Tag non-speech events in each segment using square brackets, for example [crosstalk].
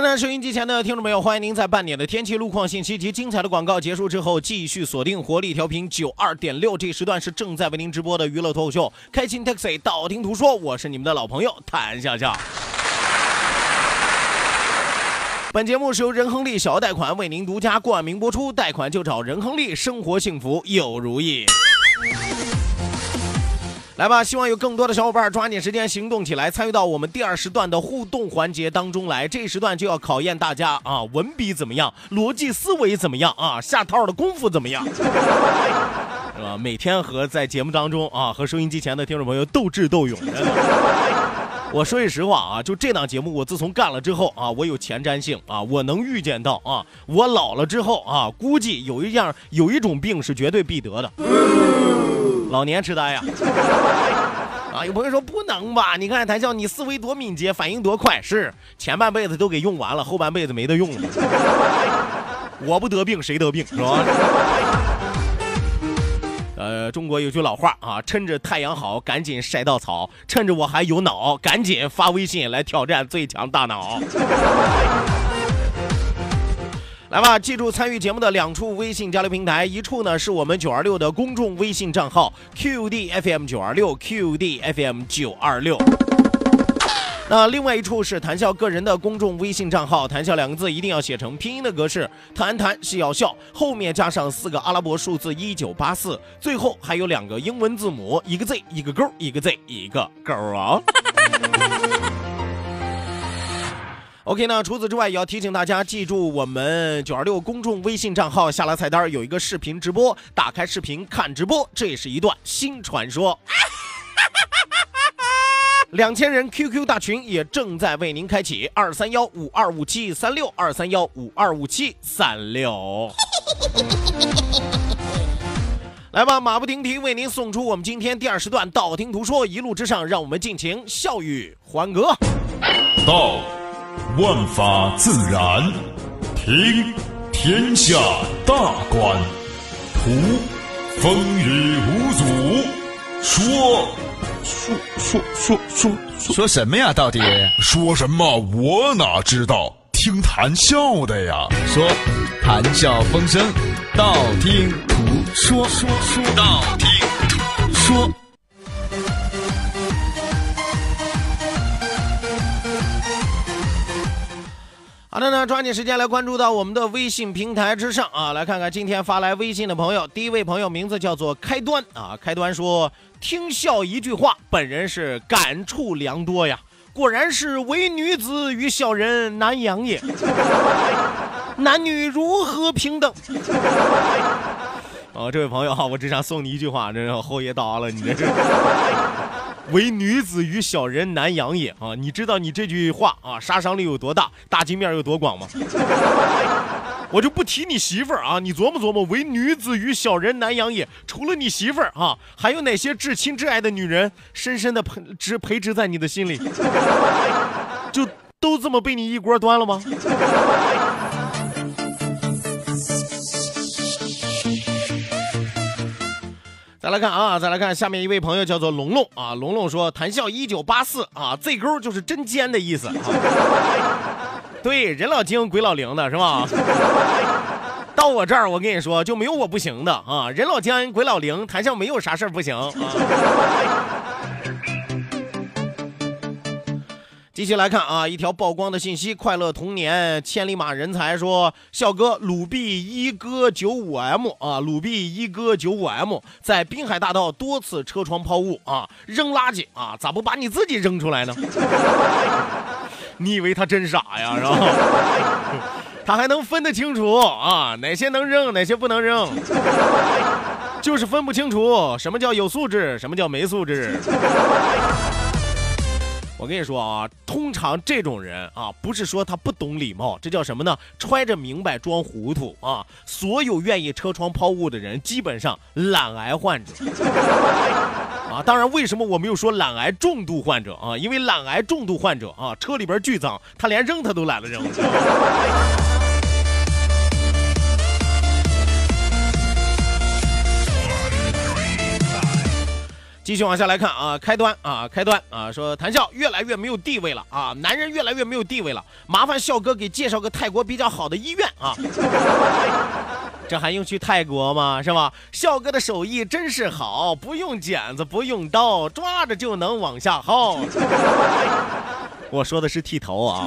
的呢，收音机前的听众朋友，欢迎您在半点的天气、路况信息及精彩的广告结束之后，继续锁定活力调频九二点六，这时段是正在为您直播的娱乐脱口秀《开心 Taxi》，道听途说，我是你们的老朋友谭笑笑。本节目是由仁亨利小额贷款为您独家冠名播出，贷款就找仁亨利，生活幸福又如意。来吧，希望有更多的小伙伴抓紧时间行动起来，参与到我们第二时段的互动环节当中来。这一时段就要考验大家啊，文笔怎么样，逻辑思维怎么样啊，下套的功夫怎么样，[laughs] 是吧？每天和在节目当中啊，和收音机前的听众朋友斗智斗勇。我说句实话啊，就这档节目，我自从干了之后啊，我有前瞻性啊，我能预见到啊，我老了之后啊，估计有一样有一种病是绝对必得的。老年痴呆呀！啊，[laughs] 有朋友说不能吧？你看谭笑，你思维多敏捷，反应多快，是前半辈子都给用完了，后半辈子没得用了。[laughs] 我不得病谁得病是吧？呃，中国有句老话啊，趁着太阳好，赶紧晒稻草；趁着我还有脑，赶紧发微信来挑战最强大脑。来吧，记住参与节目的两处微信交流平台，一处呢是我们九二六的公众微信账号 QDFM 九二六 QDFM 九二六。那另外一处是谈笑个人的公众微信账号，谈笑两个字一定要写成拼音的格式，谈谈是要笑，后面加上四个阿拉伯数字一九八四，最后还有两个英文字母，一个 Z 一个勾，一个 Z 一个勾啊。[laughs] OK 那，除此之外，也要提醒大家记住我们九二六公众微信账号，下拉菜单有一个视频直播，打开视频看直播，这也是一段新传说。两千人 QQ 大群也正在为您开启，二三幺五二五七三六二三幺五二五七三六。来吧，马不停蹄为您送出我们今天第二时段道听途说，一路之上，让我们尽情笑语欢歌。道。万法自然，听天下大观，图风雨无阻，说说说说说说什么呀？到底说什么？我哪知道？听谈笑的呀。说谈笑风生，道听途说说说道听途说。好的呢，抓紧时间来关注到我们的微信平台之上啊，来看看今天发来微信的朋友。第一位朋友名字叫做开端啊，开端说听笑一句话，本人是感触良多呀，果然是唯女子与小人难养也，[laughs] 男女如何平等？哦，这位朋友哈，我只想送你一句话，这是后爷到了，你这是。唯女子与小人难养也啊！你知道你这句话啊杀伤力有多大，打击面有多广吗？[laughs] 我就不提你媳妇儿啊，你琢磨琢磨，唯女子与小人难养也。除了你媳妇儿啊，还有哪些至亲至爱的女人深深的培植培植在你的心里？[laughs] 就都这么被你一锅端了吗？再来看啊，再来看下面一位朋友叫做龙龙啊，龙龙说谈笑一九八四啊，Z 勾就是真尖的意思。[laughs] 对，人老精鬼老灵的是吧？[laughs] 到我这儿，我跟你说就没有我不行的啊！人老精鬼老灵，谈笑没有啥事儿不行啊。继续来看啊，一条曝光的信息：快乐童年千里马人才说，笑哥鲁 B 一哥九五 M 啊，鲁 B 一哥九五 M 在滨海大道多次车窗抛物啊，扔垃圾啊，咋不把你自己扔出来呢？你以为他真傻呀？是吧？他还能分得清楚啊，哪些能扔，哪些不能扔，就是分不清楚什么叫有素质，什么叫没素质。我跟你说啊，通常这种人啊，不是说他不懂礼貌，这叫什么呢？揣着明白装糊涂啊！所有愿意车窗抛物的人，基本上懒癌患者 [laughs] 啊。当然，为什么我没有说懒癌重度患者啊？因为懒癌重度患者啊，车里边巨脏，他连扔他都懒得扔。继续往下来看啊，开端啊，开端啊，说谈笑越来越没有地位了啊，男人越来越没有地位了，麻烦笑哥给介绍个泰国比较好的医院啊。这还用去泰国吗？是吧？笑哥的手艺真是好，不用剪子，不用刀，抓着就能往下薅。我说的是剃头啊，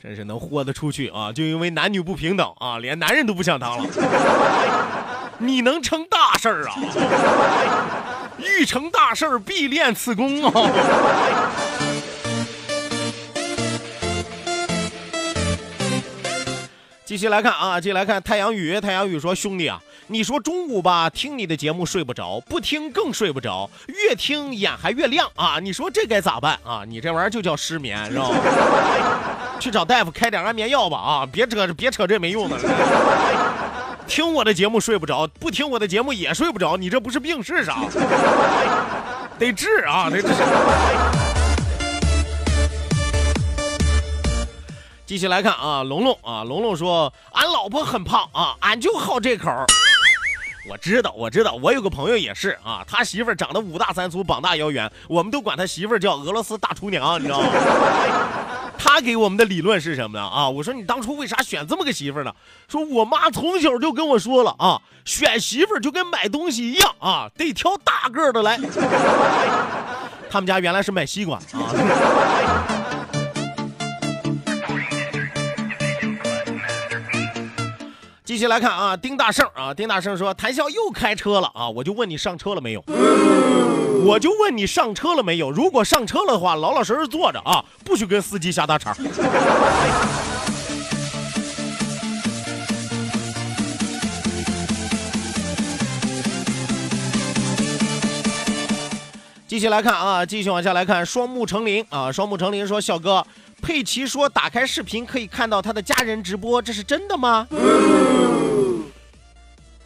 真是能豁得出去啊！就因为男女不平等啊，连男人都不想当了。你能成大事儿啊！[laughs] 欲成大事必练此功啊！继续来看啊，继续来看太阳雨。太阳雨说：“兄弟啊，你说中午吧，听你的节目睡不着，不听更睡不着，越听眼还越亮啊！你说这该咋办啊？你这玩意儿就叫失眠，是吧？[laughs] 去找大夫开点安眠药吧啊！别扯别扯这没用的。”听我的节目睡不着，不听我的节目也睡不着，你这不是病是啥？[laughs] 得治啊，[laughs] 得治。继续来看啊，龙龙啊，龙龙说，俺老婆很胖啊，俺就好这口。我知道，我知道，我有个朋友也是啊，他媳妇儿长得五大三粗，膀大腰圆，我们都管他媳妇儿叫俄罗斯大厨娘，你知道吗？他给我们的理论是什么呢？啊，我说你当初为啥选这么个媳妇呢？说我妈从小就跟我说了啊，选媳妇就跟买东西一样啊，得挑大个的来。[laughs] 他们家原来是卖西瓜啊。继续来看啊，丁大圣啊，丁大圣说谈笑又开车了啊，我就问你上车了没有？我就问你上车了没有？如果上车了的话，老老实实坐着啊，不许跟司机瞎打岔。继续来看啊，继续往下来看，双木成林啊，双木成林说笑哥。佩奇说：“打开视频可以看到他的家人直播，这是真的吗？”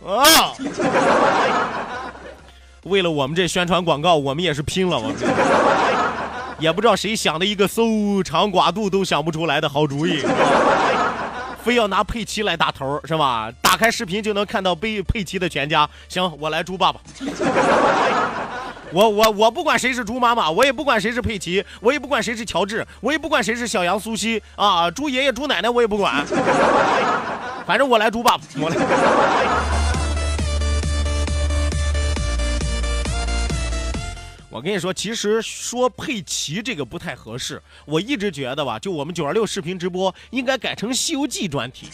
啊！[laughs] 为了我们这宣传广告，我们也是拼了，我们也不知道谁想的一个搜肠刮肚都想不出来的好主意，非要拿佩奇来打头，是吧？打开视频就能看到贝佩奇的全家。行，我来猪爸爸。我我我不管谁是猪妈妈，我也不管谁是佩奇，我也不管谁是乔治，我也不管谁是小羊苏西啊，猪爷爷猪奶奶我也不管，[laughs] 反正我来猪爸爸，我来。我跟你说，其实说佩奇这个不太合适，我一直觉得吧，就我们九二六视频直播应该改成《西游记》专题。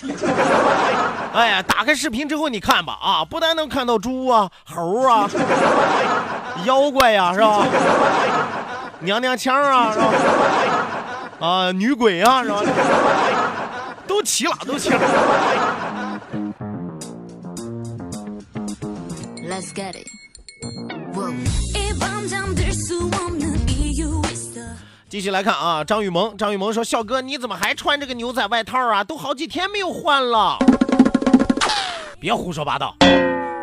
哎呀，打开视频之后你看吧，啊，不但能看到猪啊、猴啊。妖怪呀，是吧？娘娘腔啊，是吧？啊，女鬼啊，是吧？都齐了，都齐了。Let's get it。继续来看啊，张雨萌，张雨萌说：“笑哥，你怎么还穿这个牛仔外套啊？都好几天没有换了。”别胡说八道。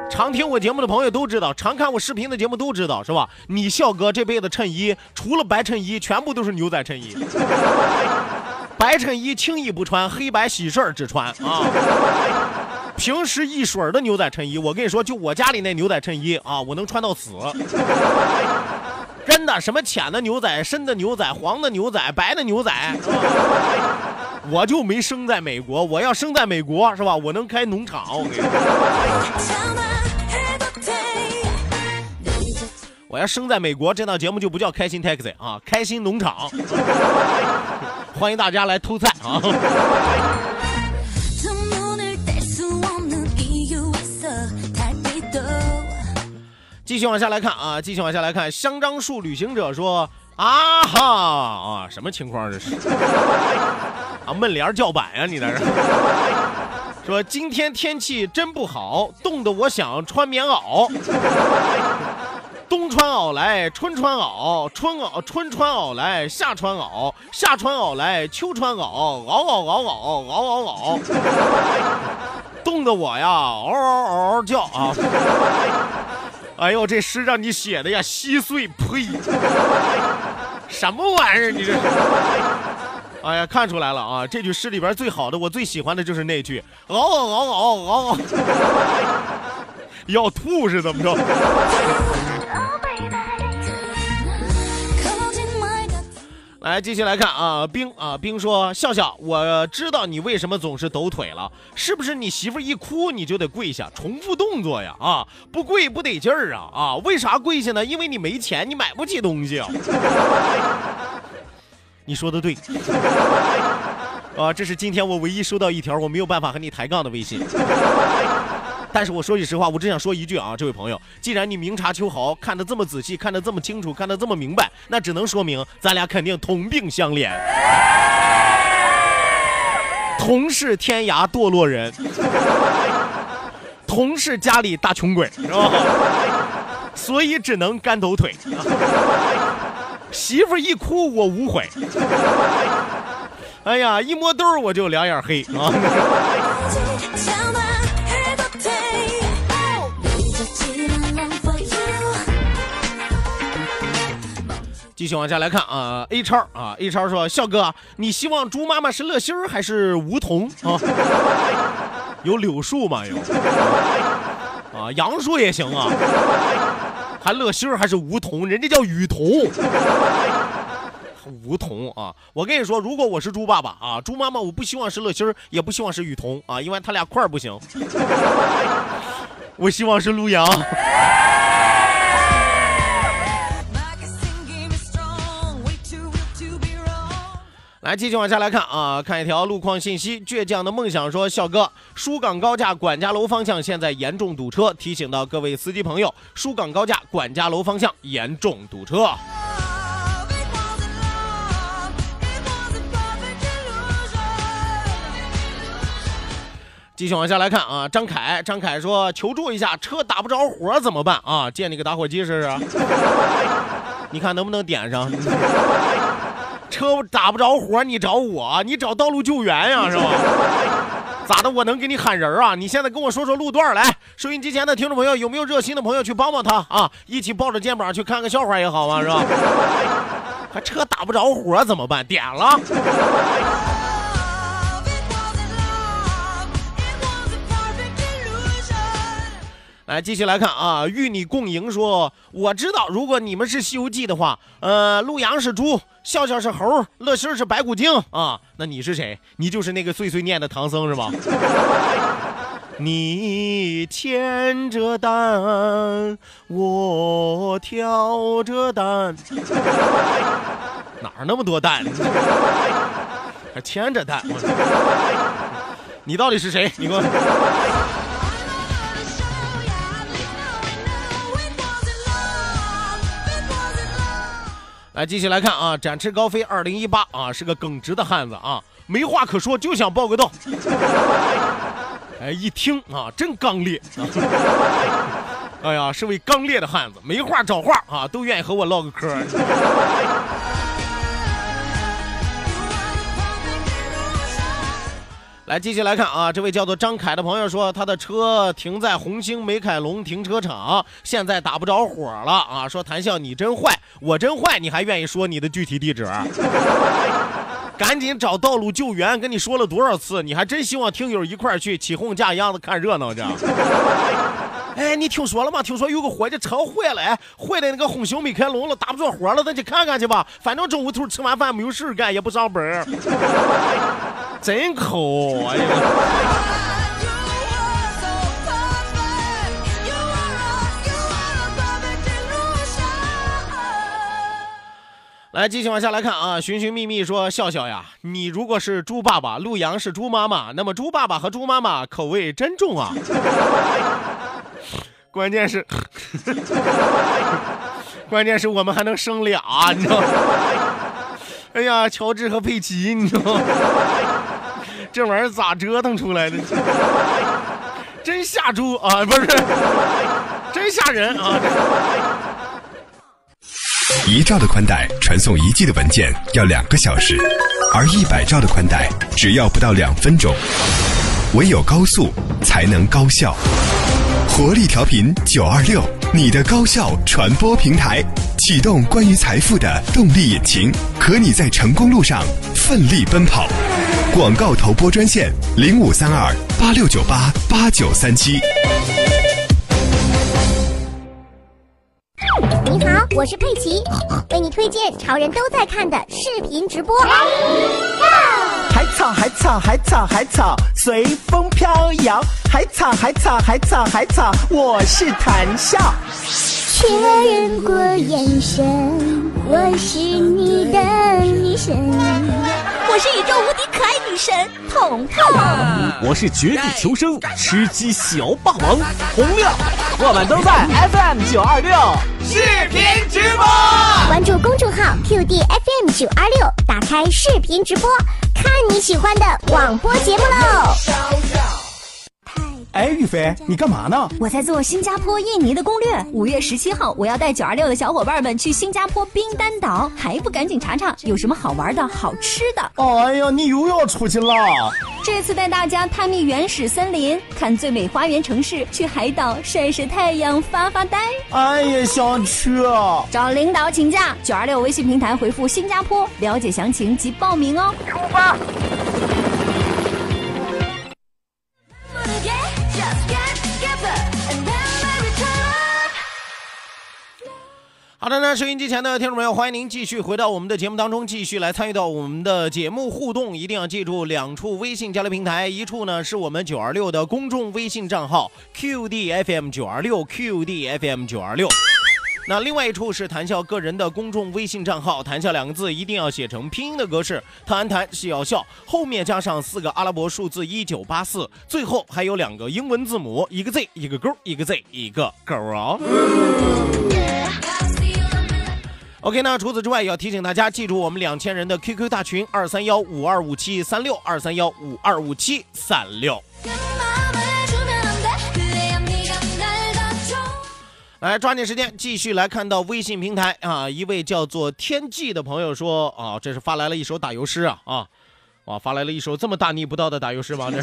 常听我节目的朋友都知道，常看我视频的节目都知道，是吧？你笑哥这辈子衬衣除了白衬衣，全部都是牛仔衬衣。[laughs] 白衬衣轻易不穿，黑白喜事儿只穿啊。平时一水儿的牛仔衬衣，我跟你说，就我家里那牛仔衬衣啊，我能穿到死。真的，什么浅的牛仔、深的牛仔、黄的牛仔、白的牛仔，我就没生在美国。我要生在美国，是吧？我能开农场。我跟你说，我要生在美国，这档节目就不叫开心 taxi 啊，开心农场。欢迎大家来偷菜啊！继续往下来看啊，继续往下来看。香樟树旅行者说：“啊哈啊，什么情况这是？[laughs] 啊，闷帘叫板呀，你那是？说今天天气真不好，冻得我想穿棉袄。冬穿袄来，春穿袄，春袄春穿袄来，夏穿袄，夏穿袄来，秋穿袄，袄袄袄袄袄袄袄，冻得我呀，嗷嗷嗷嗷叫啊！”哎呦，这诗让你写的呀，稀碎！呸，什么玩意儿？你这……哎呀，看出来了啊！这句诗里边最好的，我最喜欢的就是那句“嗷嗷嗷嗷嗷嗷”，要吐是怎么着？来，继续来看啊，冰啊，冰说：“笑笑，我知道你为什么总是抖腿了，是不是你媳妇一哭你就得跪下，重复动作呀？啊，不跪不得劲儿啊！啊，为啥跪下呢？因为你没钱，你买不起东西。[laughs] 你说的对，[laughs] 啊，这是今天我唯一收到一条我没有办法和你抬杠的微信。”但是我说句实话，我只想说一句啊，这位朋友，既然你明察秋毫，看得这么仔细，看得这么清楚，看得这么明白，那只能说明咱俩肯定同病相怜，同是天涯堕落人，同是家里大穷鬼，是吧？所以只能干抖腿。媳妇一哭我无悔，哎呀，一摸兜我就两眼黑啊。[laughs] 继续往下来看啊，A 超啊，A 超说：“笑哥，你希望猪妈妈是乐心儿还是梧桐啊？[laughs] 有柳树吗？有啊，杨树也行啊。还乐心儿还是梧桐？人家叫雨桐，梧桐啊！我跟你说，如果我是猪爸爸啊，猪妈妈我不希望是乐心儿，也不希望是雨桐啊，因为他俩块儿不行。我希望是陆阳。”来，继续往下来看啊，看一条路况信息。倔强的梦想说：“笑哥，疏港高架管家楼方向现在严重堵车，提醒到各位司机朋友，疏港高架管家楼方向严重堵车。”继续往下来看啊，张凯，张凯说：“求助一下，车打不着火怎么办啊？借你个打火机试试，[laughs] 你看能不能点上。”车打不着火，你找我，你找道路救援呀，是吧？[laughs] 咋的？我能给你喊人啊？你现在跟我说说路段来。收音机前的听众朋友，有没有热心的朋友去帮帮他啊？一起抱着肩膀去看个笑话也好嘛，是吧？[laughs] 还车打不着火怎么办？点了。来，继续来看啊！与你共赢说，我知道，如果你们是《西游记》的话，呃，陆阳是猪，笑笑是猴，乐心是白骨精啊，那你是谁？你就是那个碎碎念的唐僧是吧？[laughs] 你牵着担，我挑着担，哪儿那么多担？还牵着担？你到底是谁？你给我。来，继续来看啊！展翅高飞二零一八啊，是个耿直的汉子啊，没话可说，就想报个到。[laughs] 哎，一听啊，真刚烈！[laughs] 哎呀，是位刚烈的汉子，没话找话啊，都愿意和我唠个嗑。来，继续来看啊！这位叫做张凯的朋友说，他的车停在红星美凯龙停车场，现在打不着火了啊！[laughs] 说谭笑，你真坏，我真坏，你还愿意说你的具体地址？[laughs] 赶紧找道路救援，跟你说了多少次，你还真希望听友一块去起哄架秧子看热闹去？哎，你听说了吗？听说有个伙计车坏了，哎，坏的那个红星美凯龙了，打不着活了，咱去看看去吧。反正中午头吃完饭没有事干，也不上班，[laughs] 真抠！哎呀。来，继续往下来看啊！寻寻觅觅说笑笑呀，你如果是猪爸爸，陆阳是猪妈妈，那么猪爸爸和猪妈妈口味真重啊！关键是，关键是我们还能生俩，你知道吗？哎呀，乔治和佩奇，你知道吗？这玩意儿咋折腾出来的？真吓猪啊！不是，真吓人啊！一兆的宽带传送一 G 的文件要两个小时，而一百兆的宽带只要不到两分钟。唯有高速才能高效。活力调频九二六，你的高效传播平台，启动关于财富的动力引擎，和你在成功路上奋力奔跑。广告投播专线零五三二八六九八八九三七。你好，我是佩奇，为你推荐潮人都在看的视频直播。海草海草海草海草随风飘摇，海草海草海草海草，我是谭笑。确认过眼神，我是你的女神。我是宇宙无敌可爱女神彤彤，我是绝地求生吃鸡小霸王洪亮，我们都在 FM 九二六视频直播，关注公众号 QD FM 九二六，打开视频直播，看你喜欢的广播节目喽。哎，玉飞，你干嘛呢？我在做新加坡、印尼的攻略。五月十七号，我要带九二六的小伙伴们去新加坡冰丹岛，还不赶紧查查有什么好玩的好吃的？哎呀，你又要出去了！这次带大家探秘原始森林，看最美花园城市，去海岛晒晒太阳、发发呆。哎呀，想去！找领导请假，九二六微信平台回复“新加坡”了解详情及报名哦。出发。好的，那收音机前的听众朋友，欢迎您继续回到我们的节目当中，继续来参与到我们的节目互动。一定要记住两处微信交流平台，一处呢是我们九二六的公众微信账号 QDFM 九二六 QDFM 九二六，那另外一处是谈笑个人的公众微信账号，谈笑两个字一定要写成拼音的格式，谈谈是要笑，后面加上四个阿拉伯数字一九八四，最后还有两个英文字母，一个 Z 一个勾，一个 Z 一个勾啊。OK，那除此之外，也要提醒大家记住我们两千人的 QQ 大群二三幺五二五七三六二三幺五二五七三六。来，抓紧时间继续来看到微信平台啊，一位叫做天际的朋友说啊，这是发来了一首打油诗啊啊，哇，发来了一首这么大逆不道的打油诗吗？这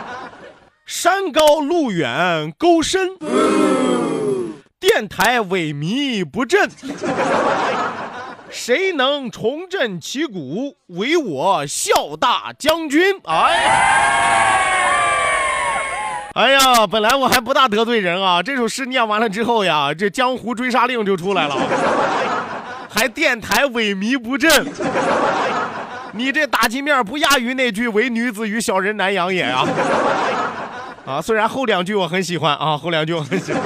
[laughs] 山高路远沟深。电台萎靡不振，谁能重振旗鼓？唯我笑大将军。哎，哎呀，本来我还不大得罪人啊，这首诗念完了之后呀，这江湖追杀令就出来了，还电台萎靡不振。你这打击面不亚于那句“唯女子与小人难养也”啊！啊，虽然后两句我很喜欢啊，后两句我很喜欢。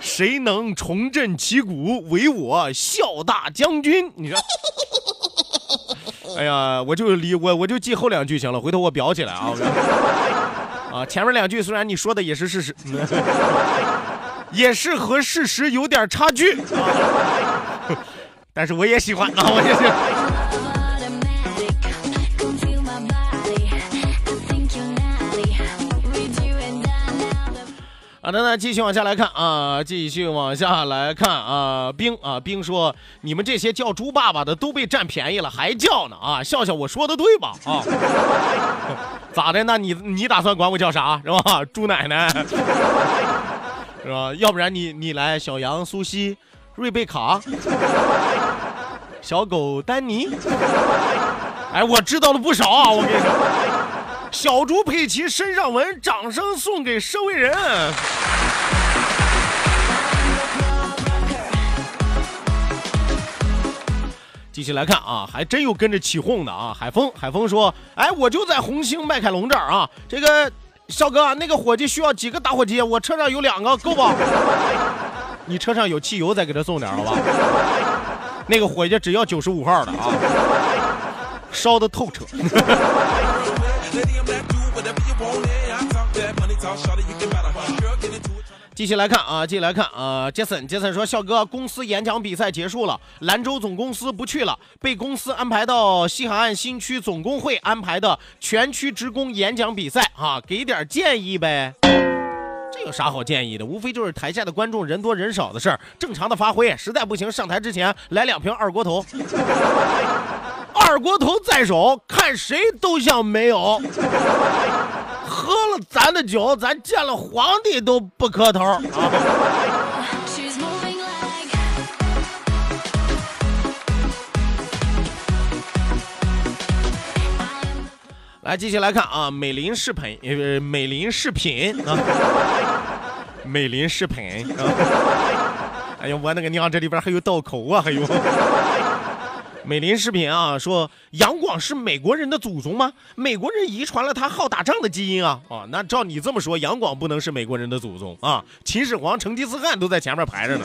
谁能重振旗鼓？唯我孝大将军。[laughs] 你说，哎呀，我就离我我就记后两句行了，回头我裱起来啊。[laughs] 啊，前面两句虽然你说的也是事实，[laughs] 也是和事实有点差距，但是我也喜欢啊，我也是。好的，那继续往下来看啊，继续往下来看啊，冰啊，冰说你们这些叫猪爸爸的都被占便宜了，还叫呢啊？笑笑，我说的对吧？啊，[laughs] 咋的？那你你打算管我叫啥 [laughs] 是吧？猪奶奶是吧？要不然你你来小杨、苏西、瑞贝卡小狗丹尼。哎，我知道了不少啊，我跟你说。小猪佩奇身上纹，掌声送给社会人。继续来看啊，还真有跟着起哄的啊！海峰，海峰说：“哎，我就在红星麦凯龙这儿啊，这个肖哥，那个伙计需要几个打火机？我车上有两个，够不？你车上有汽油，再给他送点，好吧？那个伙计只要九十五号的啊，烧的透彻。”继续来看啊，继续来看啊，杰森，杰森说，笑哥，公司演讲比赛结束了，兰州总公司不去了，被公司安排到西海岸新区总工会安排的全区职工演讲比赛啊，给点建议呗。这有啥好建议的？无非就是台下的观众人多人少的事儿，正常的发挥，实在不行上台之前来两瓶二锅头，[laughs] 二锅头在手，看谁都像没有。喝了咱的酒，咱见了皇帝都不磕头啊！来，继续来看啊，美林视频，呃，美林饰品啊，美林饰品啊！哎呦，我那个娘，这里边还有倒口啊，还有。美林视频啊，说杨广是美国人的祖宗吗？美国人遗传了他好打仗的基因啊！啊，那照你这么说，杨广不能是美国人的祖宗啊？秦始皇、成吉思汗都在前面排着呢，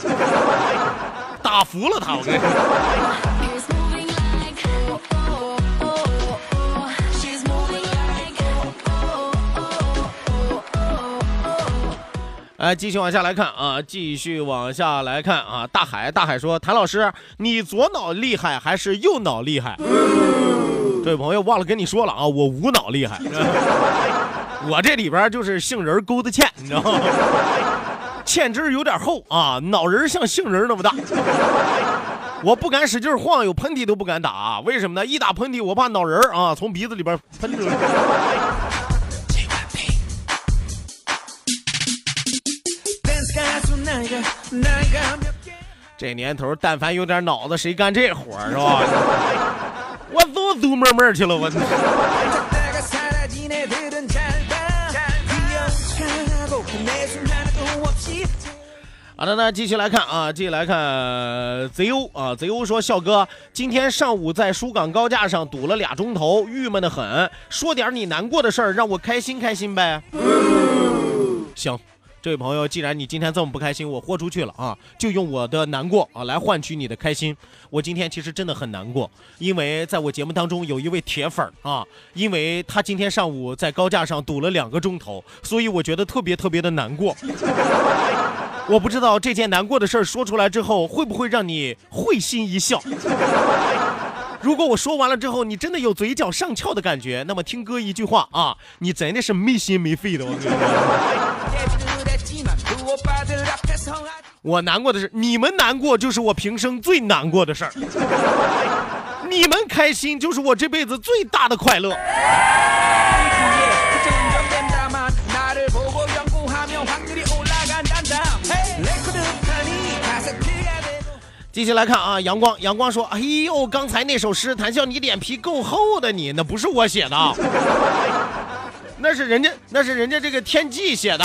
[laughs] 打服了他，我跟你说。来，继续往下来看啊，继续往下来看啊。大海，大海说：“谭老师，你左脑厉害还是右脑厉害？”这位朋友忘了跟你说了啊，我无脑厉害，[laughs] 我这里边就是杏仁勾的芡，你知道吗？芡汁有点厚啊，脑仁像杏仁那么大，我不敢使劲晃，有喷嚏都不敢打，为什么呢？一打喷嚏，我怕脑仁啊从鼻子里边喷出来。这年头，但凡有点脑子，谁干这活儿是吧？[laughs] 我早走闷闷去了，我。好的，那继续来看啊，继续来看贼欧啊贼欧说，笑哥，今天上午在疏港高架上堵了俩钟头，郁闷的很。说点你难过的事儿，让我开心开心呗。行。这位朋友，既然你今天这么不开心，我豁出去了啊！就用我的难过啊来换取你的开心。我今天其实真的很难过，因为在我节目当中有一位铁粉啊，因为他今天上午在高架上堵了两个钟头，所以我觉得特别特别的难过。[laughs] 我不知道这件难过的事说出来之后会不会让你会心一笑。如果我说完了之后，你真的有嘴角上翘的感觉，那么听哥一句话啊，你真的是没心没肺的。我跟你讲我难过的是，你们难过就是我平生最难过的事儿。[laughs] 你们开心就是我这辈子最大的快乐。继续来看啊，阳光，阳光说：“哎呦，刚才那首诗，谈笑你脸皮够厚的，你那不是我写的，[laughs] 那是人家，那是人家这个天际写的。”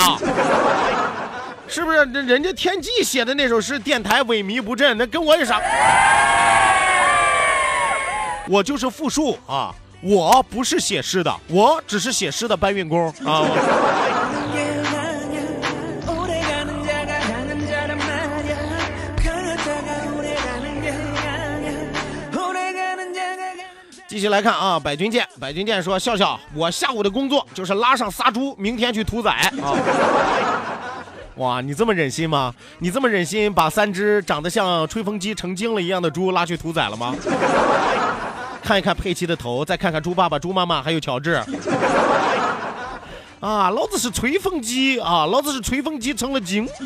是不是人人家天际写的那首诗？电台萎靡不振，那跟我有啥？我就是复述啊，我不是写诗的，我只是写诗的搬运工啊。继续来看啊，百军舰，百军舰说：笑笑，我下午的工作就是拉上仨猪，明天去屠宰啊。哇，你这么忍心吗？你这么忍心把三只长得像吹风机成精了一样的猪拉去屠宰了吗？[laughs] 看一看佩奇的头，再看看猪爸爸、猪妈妈还有乔治。[laughs] 啊，老子是吹风机啊，老子是吹风机成了精。[laughs]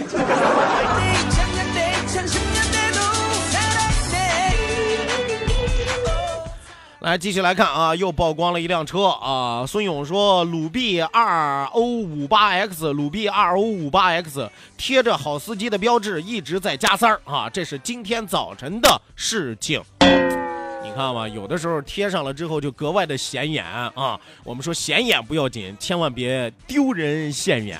来继续来看啊，又曝光了一辆车啊。孙勇说，鲁 B 二 O 五八 X，鲁 B 二 O 五八 X 贴着好司机的标志，一直在加塞儿啊。这是今天早晨的事情。你看嘛，有的时候贴上了之后就格外的显眼啊。我们说显眼不要紧，千万别丢人现眼。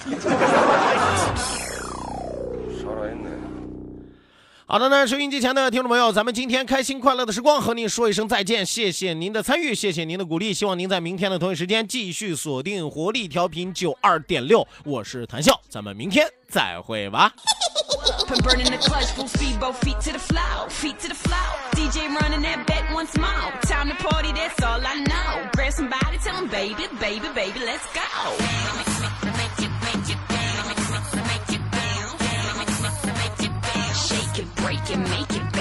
好的呢，收音机前的听众朋友，咱们今天开心快乐的时光和您说一声再见，谢谢您的参与，谢谢您的鼓励，希望您在明天的同一时间继续锁定活力调频九二点六，我是谭笑，咱们明天再会吧。break it, make it